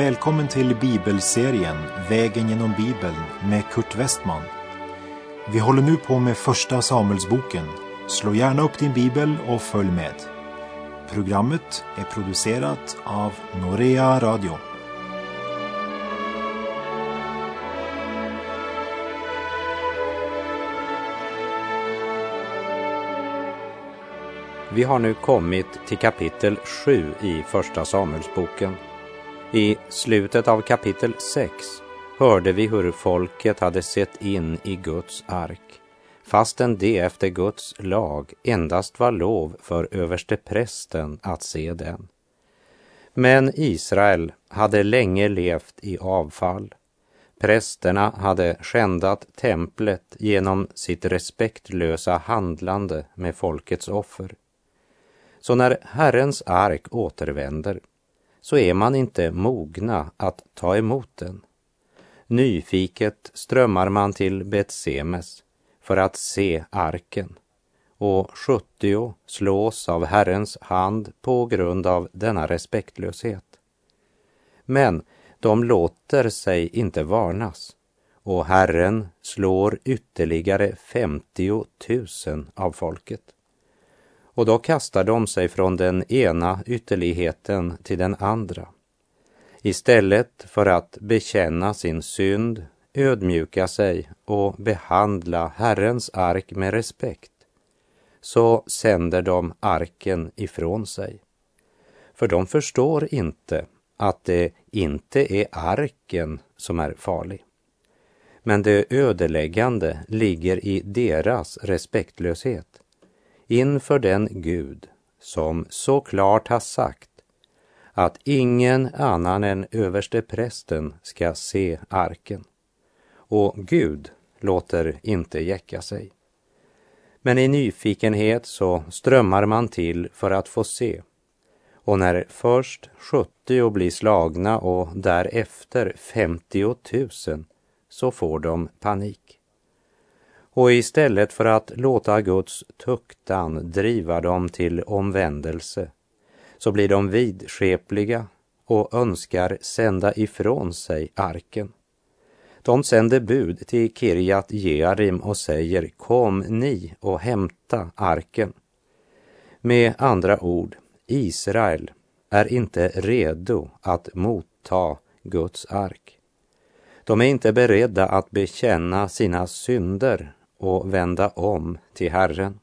Välkommen till bibelserien Vägen genom Bibeln med Kurt Westman. Vi håller nu på med Första Samuelsboken. Slå gärna upp din bibel och följ med. Programmet är producerat av Norea Radio. Vi har nu kommit till kapitel 7 i Första Samuelsboken. I slutet av kapitel 6 hörde vi hur folket hade sett in i Guds ark, fastän det efter Guds lag endast var lov för överste prästen att se den. Men Israel hade länge levt i avfall. Prästerna hade skändat templet genom sitt respektlösa handlande med folkets offer. Så när Herrens ark återvänder så är man inte mogna att ta emot den. Nyfiket strömmar man till Betsemes för att se arken och 70 slås av Herrens hand på grund av denna respektlöshet. Men de låter sig inte varnas och Herren slår ytterligare 50 000 av folket och då kastar de sig från den ena ytterligheten till den andra. Istället för att bekänna sin synd, ödmjuka sig och behandla Herrens ark med respekt, så sänder de arken ifrån sig. För de förstår inte att det inte är arken som är farlig. Men det ödeläggande ligger i deras respektlöshet inför den Gud som så klart har sagt att ingen annan än överste prästen ska se arken. Och Gud låter inte jäcka sig. Men i nyfikenhet så strömmar man till för att få se. Och när först 70 blir slagna och därefter 50 000 så får de panik. Och istället för att låta Guds tuktan driva dem till omvändelse så blir de vidskepliga och önskar sända ifrån sig arken. De sänder bud till Kirjat Jearim och säger kom ni och hämta arken. Med andra ord, Israel är inte redo att motta Guds ark. De är inte beredda att bekänna sina synder och vända om till Herren.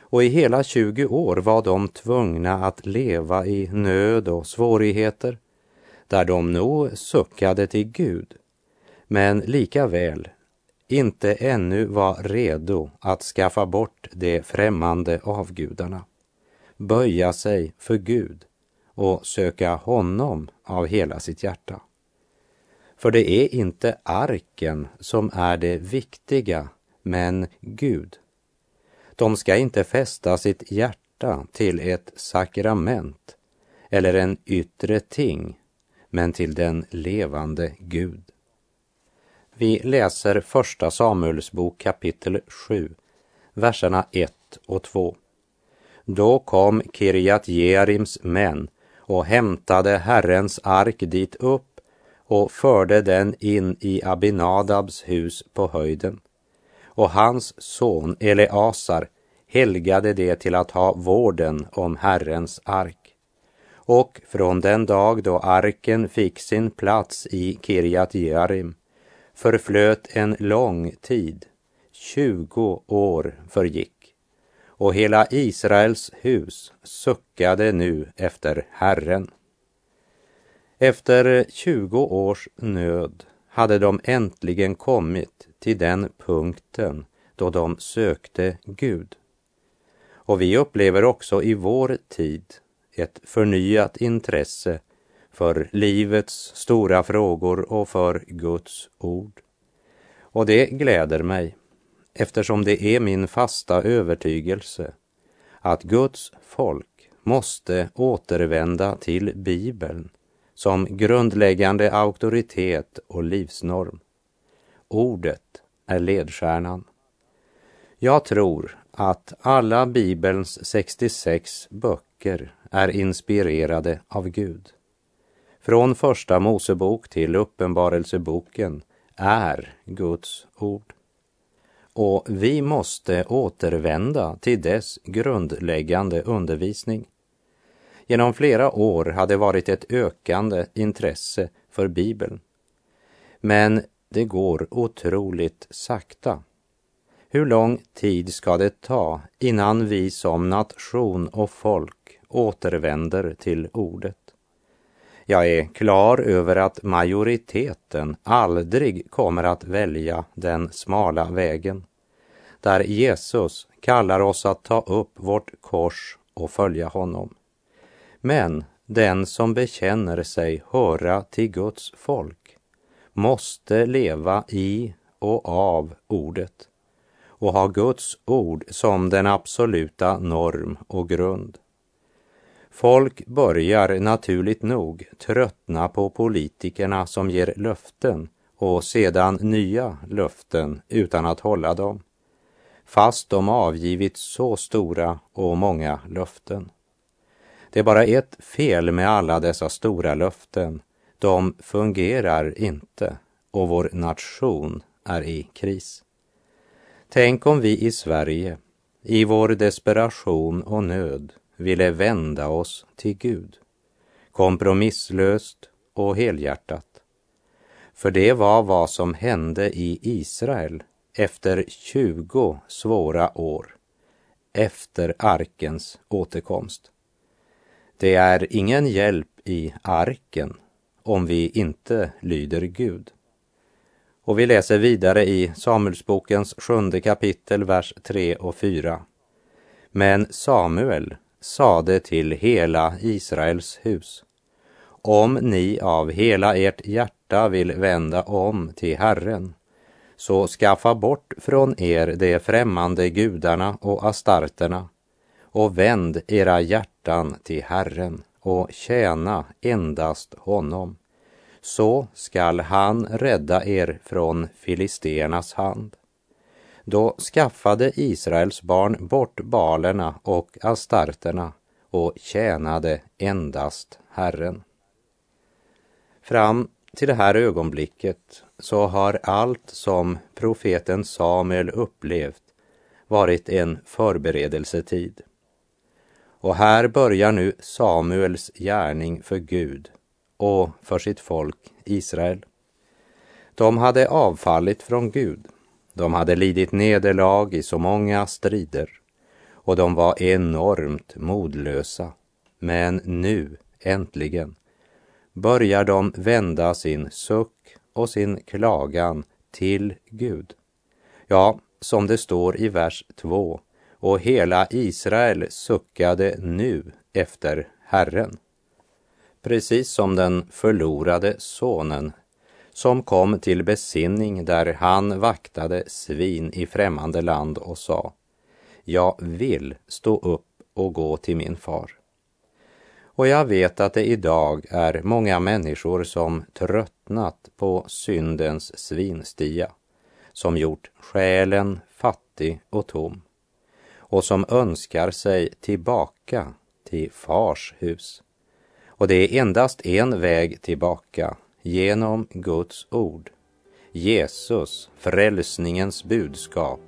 Och i hela 20 år var de tvungna att leva i nöd och svårigheter, där de nog suckade till Gud, men lika väl inte ännu var redo att skaffa bort de främmande avgudarna, böja sig för Gud och söka honom av hela sitt hjärta. För det är inte arken som är det viktiga, men Gud. De ska inte fästa sitt hjärta till ett sakrament eller en yttre ting, men till den levande Gud. Vi läser Första Samuelsbok kapitel 7, verserna 1 och 2. Då kom Kirjat Jearims män och hämtade Herrens ark dit upp och förde den in i Abinadabs hus på höjden. Och hans son Eleasar helgade det till att ha vården om Herrens ark. Och från den dag då arken fick sin plats i Kirjat Jearim förflöt en lång tid, tjugo år förgick och hela Israels hus suckade nu efter Herren. Efter 20 års nöd hade de äntligen kommit till den punkten då de sökte Gud. Och vi upplever också i vår tid ett förnyat intresse för livets stora frågor och för Guds ord. Och det gläder mig eftersom det är min fasta övertygelse att Guds folk måste återvända till Bibeln som grundläggande auktoritet och livsnorm. Ordet är ledstjärnan. Jag tror att alla Bibelns 66 böcker är inspirerade av Gud. från första Mosebok till Uppenbarelseboken är Guds ord. Och vi måste återvända till dess grundläggande undervisning. Genom flera år har det varit ett ökande intresse för Bibeln. Men det går otroligt sakta. Hur lång tid ska det ta innan vi som nation och folk återvänder till ordet? Jag är klar över att majoriteten aldrig kommer att välja den smala vägen, där Jesus kallar oss att ta upp vårt kors och följa honom. Men den som bekänner sig höra till Guds folk måste leva i och av ordet och ha Guds ord som den absoluta norm och grund. Folk börjar naturligt nog tröttna på politikerna som ger löften och sedan nya löften utan att hålla dem, fast de avgivit så stora och många löften. Det är bara ett fel med alla dessa stora löften. De fungerar inte och vår nation är i kris. Tänk om vi i Sverige, i vår desperation och nöd, ville vända oss till Gud, kompromisslöst och helhjärtat. För det var vad som hände i Israel efter 20 svåra år efter arkens återkomst. Det är ingen hjälp i arken om vi inte lyder Gud. Och vi läser vidare i Samuelsbokens sjunde kapitel, vers 3 och 4. Men Samuel sade till hela Israels hus. Om ni av hela ert hjärta vill vända om till Herren, så skaffa bort från er de främmande gudarna och astarterna och vänd era hjärtan till Herren och tjäna endast honom. Så skall han rädda er från filisternas hand. Då skaffade Israels barn bort balerna och astarterna och tjänade endast Herren. Fram till det här ögonblicket så har allt som profeten Samuel upplevt varit en förberedelsetid. Och här börjar nu Samuels gärning för Gud och för sitt folk Israel. De hade avfallit från Gud de hade lidit nederlag i så många strider och de var enormt modlösa. Men nu, äntligen, börjar de vända sin suck och sin klagan till Gud. Ja, som det står i vers 2, och hela Israel suckade nu efter Herren. Precis som den förlorade sonen som kom till besinning där han vaktade svin i främmande land och sa Jag vill stå upp och gå till min far. Och jag vet att det idag är många människor som tröttnat på syndens svinstia, som gjort själen fattig och tom och som önskar sig tillbaka till fars hus. Och det är endast en väg tillbaka genom Guds ord. Jesus, frälsningens budskap.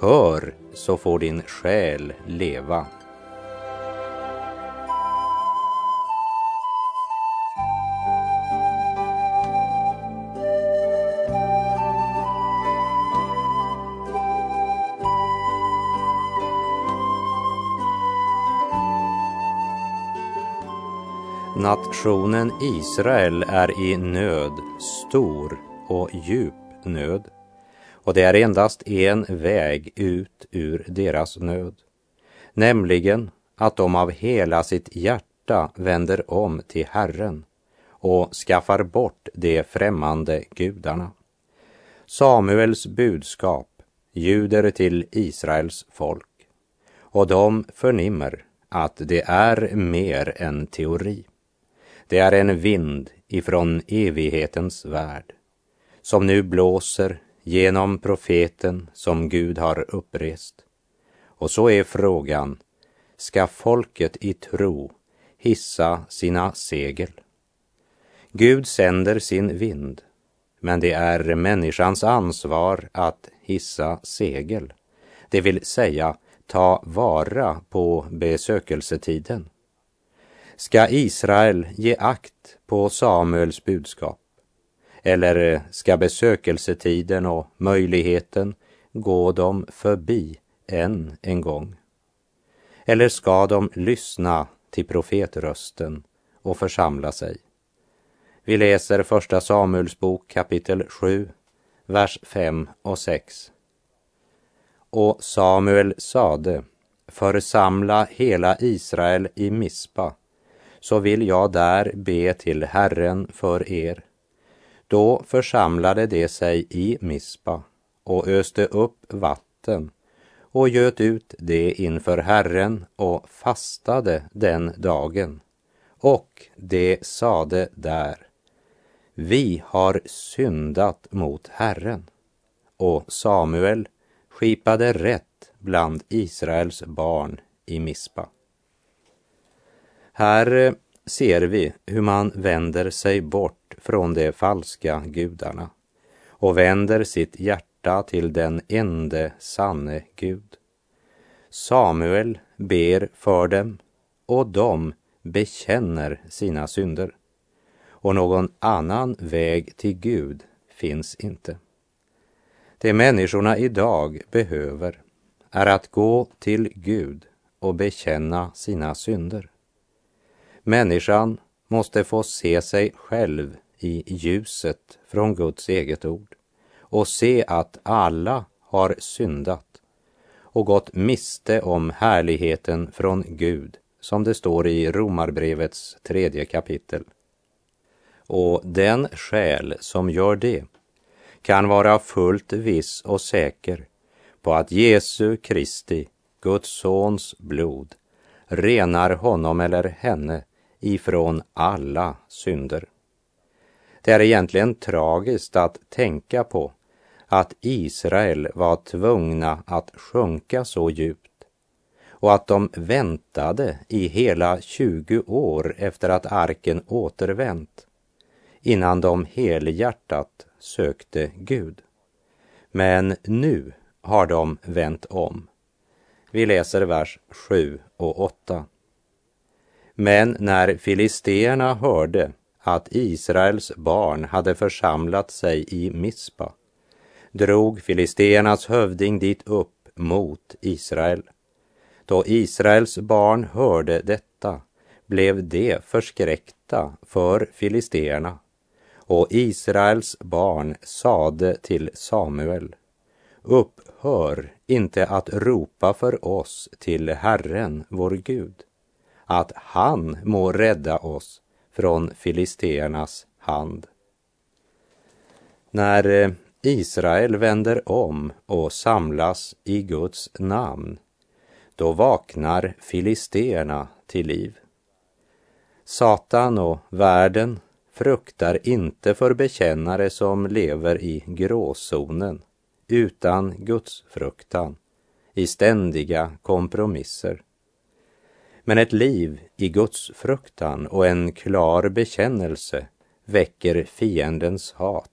Hör så får din själ leva. Nationen Israel är i nöd, stor och djup nöd. Och det är endast en väg ut ur deras nöd, nämligen att de av hela sitt hjärta vänder om till Herren och skaffar bort de främmande gudarna. Samuels budskap ljuder till Israels folk och de förnimmer att det är mer än teori. Det är en vind ifrån evighetens värld som nu blåser genom profeten som Gud har upprest. Och så är frågan, ska folket i tro hissa sina segel? Gud sänder sin vind, men det är människans ansvar att hissa segel, det vill säga ta vara på besökelsetiden. Ska Israel ge akt på Samuels budskap? Eller eh, ska besökelsetiden och möjligheten gå dem förbi än en gång? Eller ska de lyssna till profetrösten och församla sig? Vi läser Första Samuels bok kapitel 7, vers 5 och 6. Och Samuel sade, församla hela Israel i Mispa, så vill jag där be till Herren för er. Då församlade de sig i Mispa och öste upp vatten och göt ut det inför Herren och fastade den dagen. Och de sade där, vi har syndat mot Herren. Och Samuel skipade rätt bland Israels barn i Mispa. Här eh, ser vi hur man vänder sig bort från de falska gudarna och vänder sitt hjärta till den ende sanne Gud. Samuel ber för dem och de bekänner sina synder. Och någon annan väg till Gud finns inte. Det människorna idag behöver är att gå till Gud och bekänna sina synder. Människan måste få se sig själv i ljuset från Guds eget ord och se att alla har syndat och gått miste om härligheten från Gud, som det står i Romarbrevets tredje kapitel. Och den själ som gör det kan vara fullt viss och säker på att Jesu Kristi, Guds sons blod, renar honom eller henne ifrån alla synder. Det är egentligen tragiskt att tänka på att Israel var tvungna att sjunka så djupt och att de väntade i hela 20 år efter att arken återvänt innan de helhjärtat sökte Gud. Men nu har de vänt om. Vi läser vers 7 och 8. Men när filisteerna hörde att Israels barn hade församlat sig i Mispa drog filisteernas hövding dit upp mot Israel. Då Israels barn hörde detta blev de förskräckta för filisteerna och Israels barn sade till Samuel Upphör inte att ropa för oss till Herren, vår Gud, att han må rädda oss från filisteernas hand. När eh, Israel vänder om och samlas i Guds namn, då vaknar filisteerna till liv. Satan och världen fruktar inte för bekännare som lever i gråzonen, utan Guds fruktan, i ständiga kompromisser. Men ett liv i Guds fruktan och en klar bekännelse väcker fiendens hat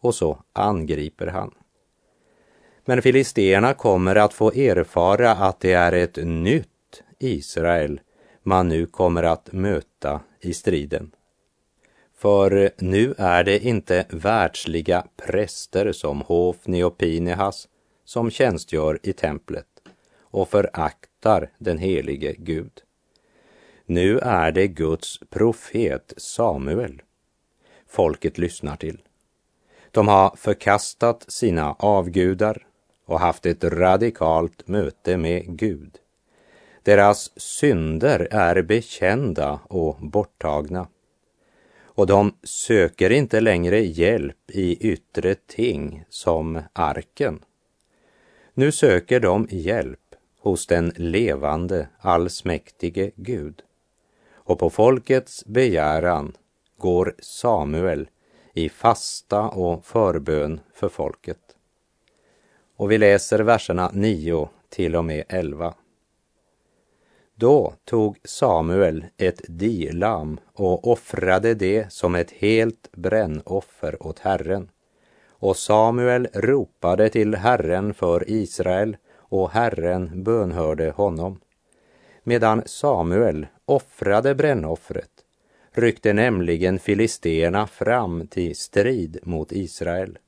och så angriper han. Men filisterna kommer att få erfara att det är ett nytt Israel man nu kommer att möta i striden. För nu är det inte världsliga präster som Hofni och Pinehas som tjänstgör i templet och föraktar den helige Gud. Nu är det Guds profet Samuel folket lyssnar till. De har förkastat sina avgudar och haft ett radikalt möte med Gud. Deras synder är bekända och borttagna. Och de söker inte längre hjälp i yttre ting som arken. Nu söker de hjälp hos den levande, allsmäktige Gud. Och på folkets begäran går Samuel i fasta och förbön för folket. Och vi läser verserna 9 till och med 11. Då tog Samuel ett dilam och offrade det som ett helt brännoffer åt Herren. Och Samuel ropade till Herren för Israel och Herren bönhörde honom. Medan Samuel offrade brännoffret ryckte nämligen filisterna fram till strid mot Israel.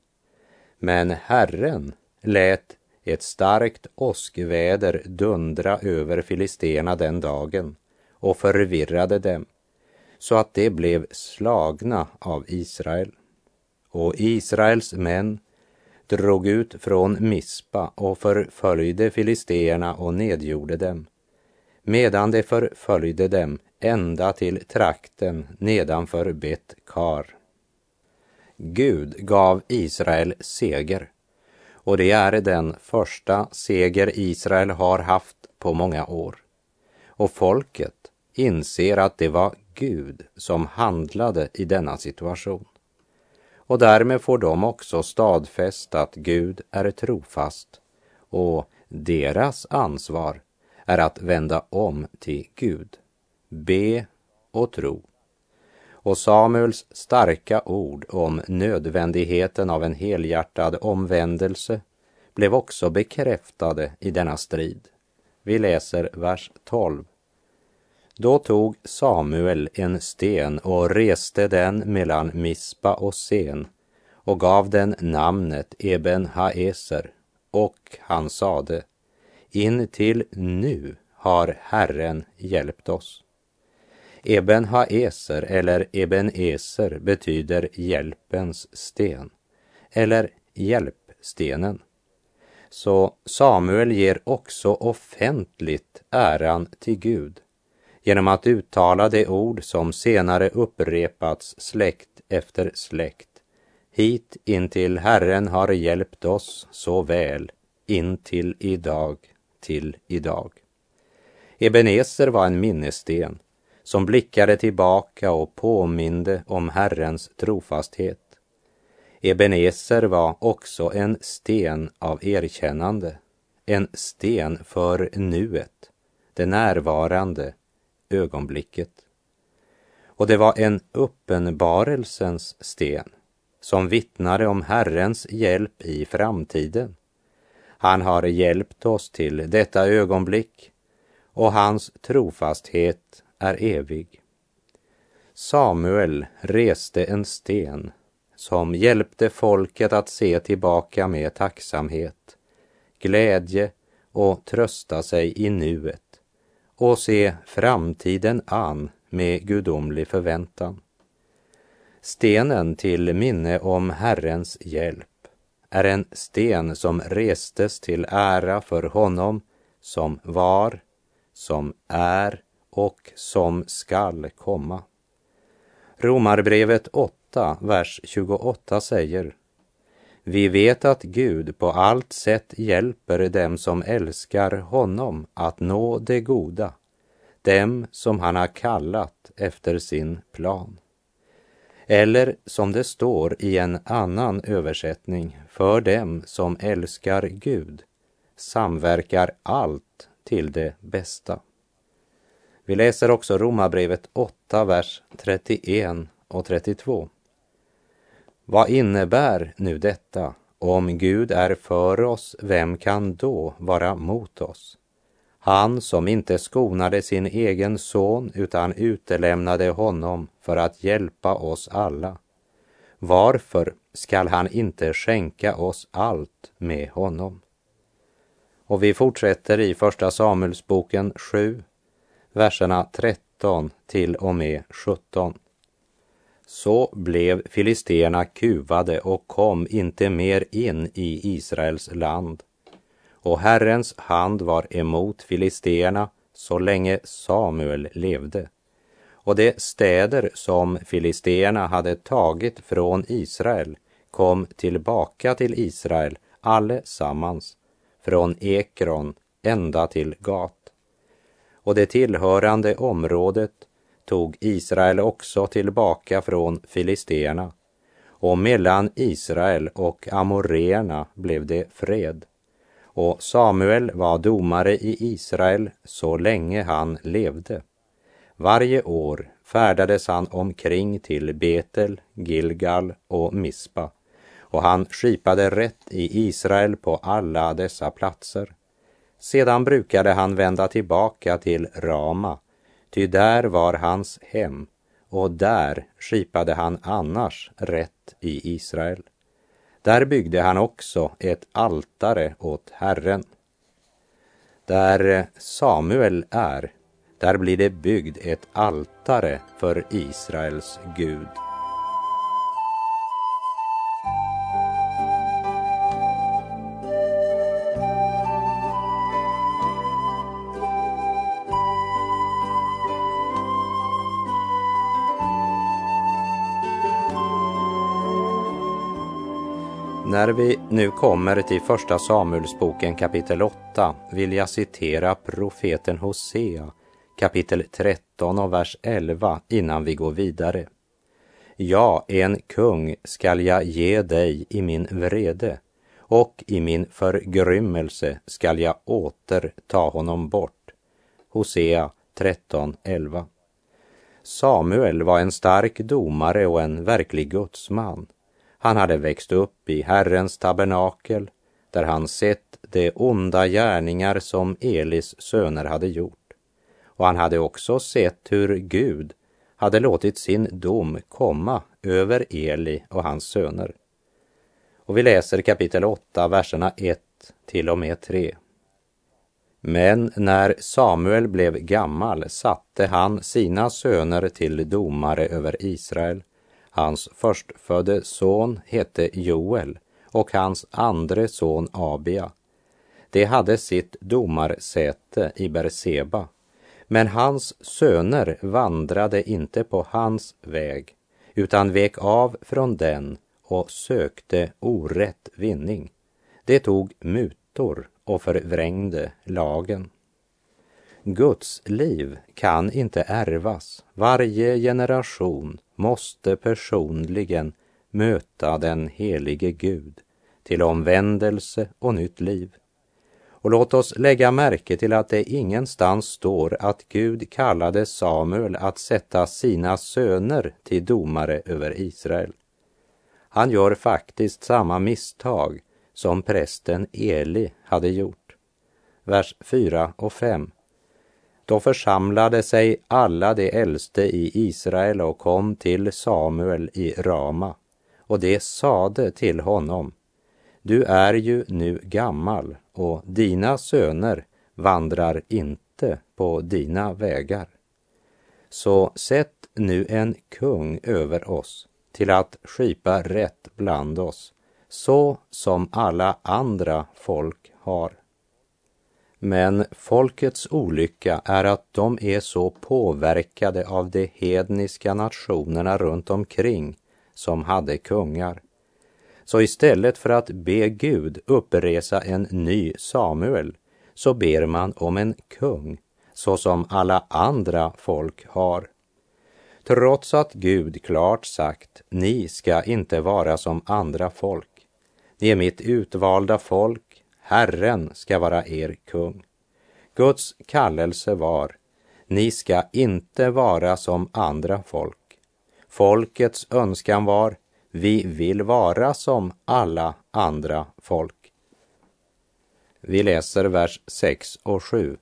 Men Herren lät ett starkt åskväder dundra över filisterna den dagen och förvirrade dem så att de blev slagna av Israel. Och Israels män drog ut från Mispa och förföljde filisteerna och nedgjorde dem, medan de förföljde dem ända till trakten nedanför Bet-Kar. Gud gav Israel seger och det är den första seger Israel har haft på många år. Och folket inser att det var Gud som handlade i denna situation. Och därmed får de också stadfäst att Gud är trofast och deras ansvar är att vända om till Gud, be och tro. Och Samuels starka ord om nödvändigheten av en helhjärtad omvändelse blev också bekräftade i denna strid. Vi läser vers 12. Då tog Samuel en sten och reste den mellan Mispa och Sen och gav den namnet Eben Haeser och han sade In till nu har Herren hjälpt oss. Eben Haeser eller Eben Eser betyder hjälpens sten eller hjälpstenen. Så Samuel ger också offentligt äran till Gud genom att uttala de ord som senare upprepats släkt efter släkt. Hit intill Herren har hjälpt oss så väl, intill idag, till idag. Ebenezer var en minnessten som blickade tillbaka och påminde om Herrens trofasthet. Ebenezer var också en sten av erkännande, en sten för nuet, det närvarande ögonblicket. Och det var en uppenbarelsens sten som vittnade om Herrens hjälp i framtiden. Han har hjälpt oss till detta ögonblick och hans trofasthet är evig. Samuel reste en sten som hjälpte folket att se tillbaka med tacksamhet, glädje och trösta sig i nuet och se framtiden an med gudomlig förväntan. Stenen till minne om Herrens hjälp är en sten som restes till ära för honom som var, som är och som skall komma. Romarbrevet 8, vers 28 säger vi vet att Gud på allt sätt hjälper dem som älskar honom att nå det goda, dem som han har kallat efter sin plan. Eller som det står i en annan översättning, för dem som älskar Gud samverkar allt till det bästa. Vi läser också Romarbrevet 8, vers 31 och 32. Vad innebär nu detta? Om Gud är för oss, vem kan då vara mot oss? Han som inte skonade sin egen son utan utelämnade honom för att hjälpa oss alla. Varför skall han inte skänka oss allt med honom? Och vi fortsätter i Första Samuelsboken 7, verserna 13 till och med 17. Så blev filisterna kuvade och kom inte mer in i Israels land. Och Herrens hand var emot filisterna så länge Samuel levde. Och de städer som filisterna hade tagit från Israel kom tillbaka till Israel allesammans, från Ekron ända till Gat och det tillhörande området tog Israel också tillbaka från filisterna och mellan Israel och amoreerna blev det fred. och Samuel var domare i Israel så länge han levde. Varje år färdades han omkring till Betel, Gilgal och Mispa och han skipade rätt i Israel på alla dessa platser. Sedan brukade han vända tillbaka till Rama, ty där var hans hem och där skipade han annars rätt i Israel. Där byggde han också ett altare åt Herren. Där Samuel är, där blir det byggd ett altare för Israels Gud. När vi nu kommer till Första Samuelsboken kapitel 8 vill jag citera profeten Hosea kapitel 13 och vers 11 innan vi går vidare. Ja, en kung skall jag ge dig i min vrede och i min förgrymmelse skall jag åter ta honom bort. Hosea 13.11 Samuel var en stark domare och en verklig gudsman. Han hade växt upp i Herrens tabernakel där han sett de onda gärningar som Elis söner hade gjort. Och han hade också sett hur Gud hade låtit sin dom komma över Eli och hans söner. Och vi läser kapitel 8, verserna 1 till och med 3. Men när Samuel blev gammal satte han sina söner till domare över Israel Hans förstfödde son hette Joel och hans andre son Abia. De hade sitt domarsäte i Berseba, men hans söner vandrade inte på hans väg, utan vek av från den och sökte orätt vinning. De tog mutor och förvrängde lagen. Guds liv kan inte ärvas. Varje generation måste personligen möta den helige Gud till omvändelse och nytt liv. Och låt oss lägga märke till att det ingenstans står att Gud kallade Samuel att sätta sina söner till domare över Israel. Han gör faktiskt samma misstag som prästen Eli hade gjort. Vers 4 och 5. Då församlade sig alla de äldste i Israel och kom till Samuel i Rama, och det sade till honom, du är ju nu gammal och dina söner vandrar inte på dina vägar. Så sätt nu en kung över oss till att skipa rätt bland oss, så som alla andra folk har. Men folkets olycka är att de är så påverkade av de hedniska nationerna runt omkring som hade kungar. Så istället för att be Gud uppresa en ny Samuel så ber man om en kung så som alla andra folk har. Trots att Gud klart sagt, ni ska inte vara som andra folk. Ni är mitt utvalda folk Herren ska vara er kung. Guds kallelse var, ni ska inte vara som andra folk. Folkets önskan var, vi vill vara som alla andra folk. Vi läser vers 6 och 7.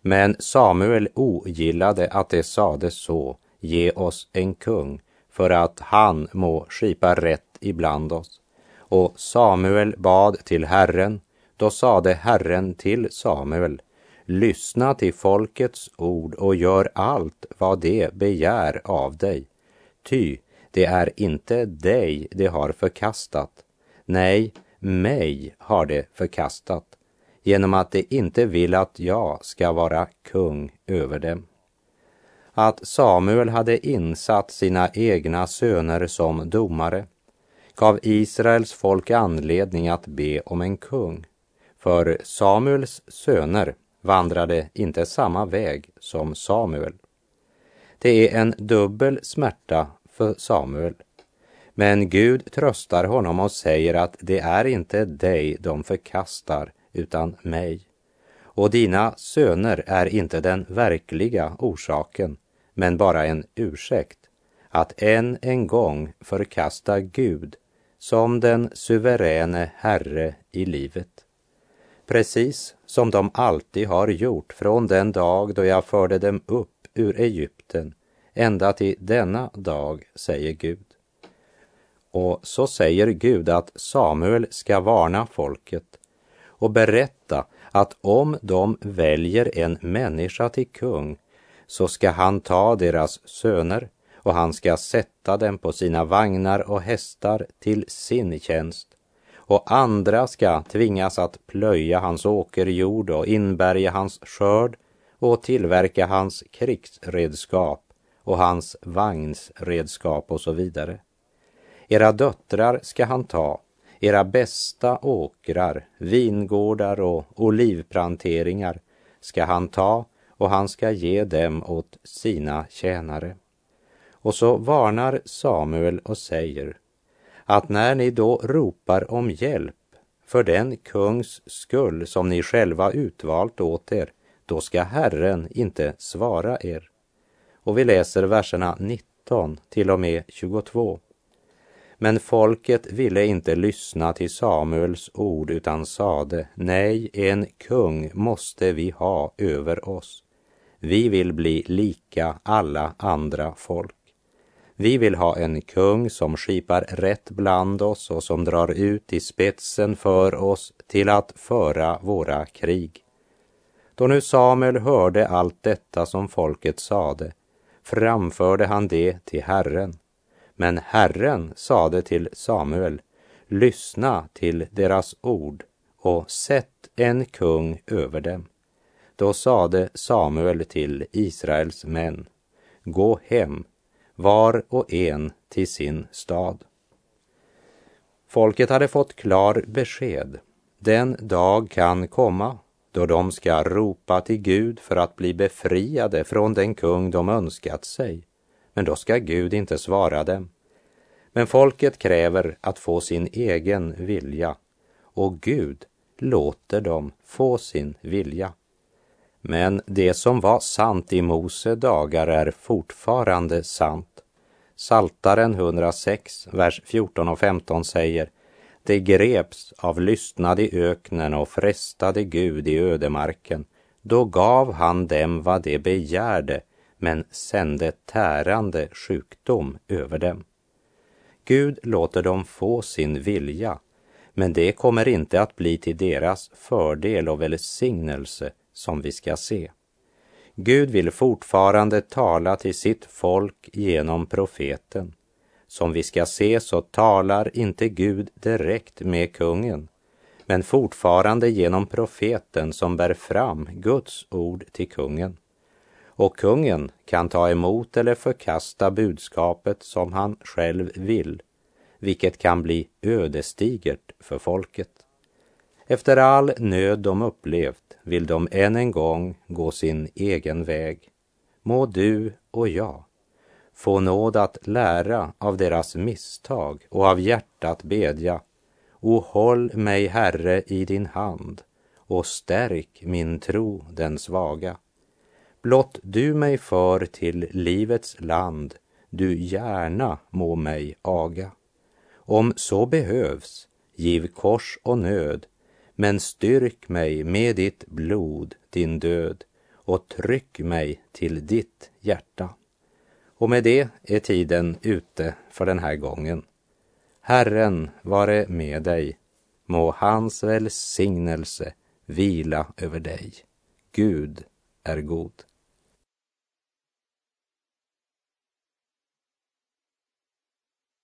Men Samuel ogillade att det sades så, ge oss en kung, för att han må skipa rätt ibland oss. Och Samuel bad till Herren, då sade Herren till Samuel, lyssna till folkets ord och gör allt vad de begär av dig. Ty det är inte dig de har förkastat, nej, mig har de förkastat, genom att de inte vill att jag ska vara kung över dem. Att Samuel hade insatt sina egna söner som domare gav Israels folk anledning att be om en kung. För Samuels söner vandrade inte samma väg som Samuel. Det är en dubbel smärta för Samuel. Men Gud tröstar honom och säger att det är inte dig de förkastar, utan mig. Och dina söner är inte den verkliga orsaken, men bara en ursäkt att än en gång förkasta Gud som den suveräne Herre i livet. Precis som de alltid har gjort från den dag då jag förde dem upp ur Egypten ända till denna dag, säger Gud. Och så säger Gud att Samuel ska varna folket och berätta att om de väljer en människa till kung så ska han ta deras söner och han ska sätta dem på sina vagnar och hästar till sin tjänst och andra ska tvingas att plöja hans åkerjord och inbärga hans skörd och tillverka hans krigsredskap och hans vagnsredskap och så vidare. Era döttrar ska han ta, era bästa åkrar, vingårdar och olivplanteringar ska han ta och han ska ge dem åt sina tjänare. Och så varnar Samuel och säger att när ni då ropar om hjälp för den kungs skull som ni själva utvalt åt er, då ska Herren inte svara er. Och vi läser verserna 19 till och med 22. Men folket ville inte lyssna till Samuels ord utan sade, nej, en kung måste vi ha över oss. Vi vill bli lika alla andra folk. Vi vill ha en kung som skipar rätt bland oss och som drar ut i spetsen för oss till att föra våra krig. Då nu Samuel hörde allt detta som folket sade framförde han det till Herren. Men Herren sade till Samuel, lyssna till deras ord och sätt en kung över dem. Då sade Samuel till Israels män, gå hem var och en till sin stad. Folket hade fått klar besked. Den dag kan komma då de ska ropa till Gud för att bli befriade från den kung de önskat sig. Men då ska Gud inte svara dem. Men folket kräver att få sin egen vilja och Gud låter dem få sin vilja. Men det som var sant i Mose dagar är fortfarande sant. Saltaren 106, vers 14 och 15 säger Det greps av lystnad i öknen och frestade Gud i ödemarken. Då gav han dem vad de begärde, men sände tärande sjukdom över dem. Gud låter dem få sin vilja, men det kommer inte att bli till deras fördel och välsignelse som vi ska se. Gud vill fortfarande tala till sitt folk genom profeten. Som vi ska se så talar inte Gud direkt med kungen, men fortfarande genom profeten som bär fram Guds ord till kungen. Och kungen kan ta emot eller förkasta budskapet som han själv vill, vilket kan bli ödesdigert för folket. Efter all nöd de upplevt vill de än en gång gå sin egen väg. Må du och jag få nåd att lära av deras misstag och av hjärtat bedja. O håll mig, Herre, i din hand och stärk min tro den svaga. Blott du mig för till livets land, du gärna må mig aga. Om så behövs, giv kors och nöd, men styrk mig med ditt blod, din död, och tryck mig till ditt hjärta. Och med det är tiden ute för den här gången. Herren vare med dig. Må hans välsignelse vila över dig. Gud är god.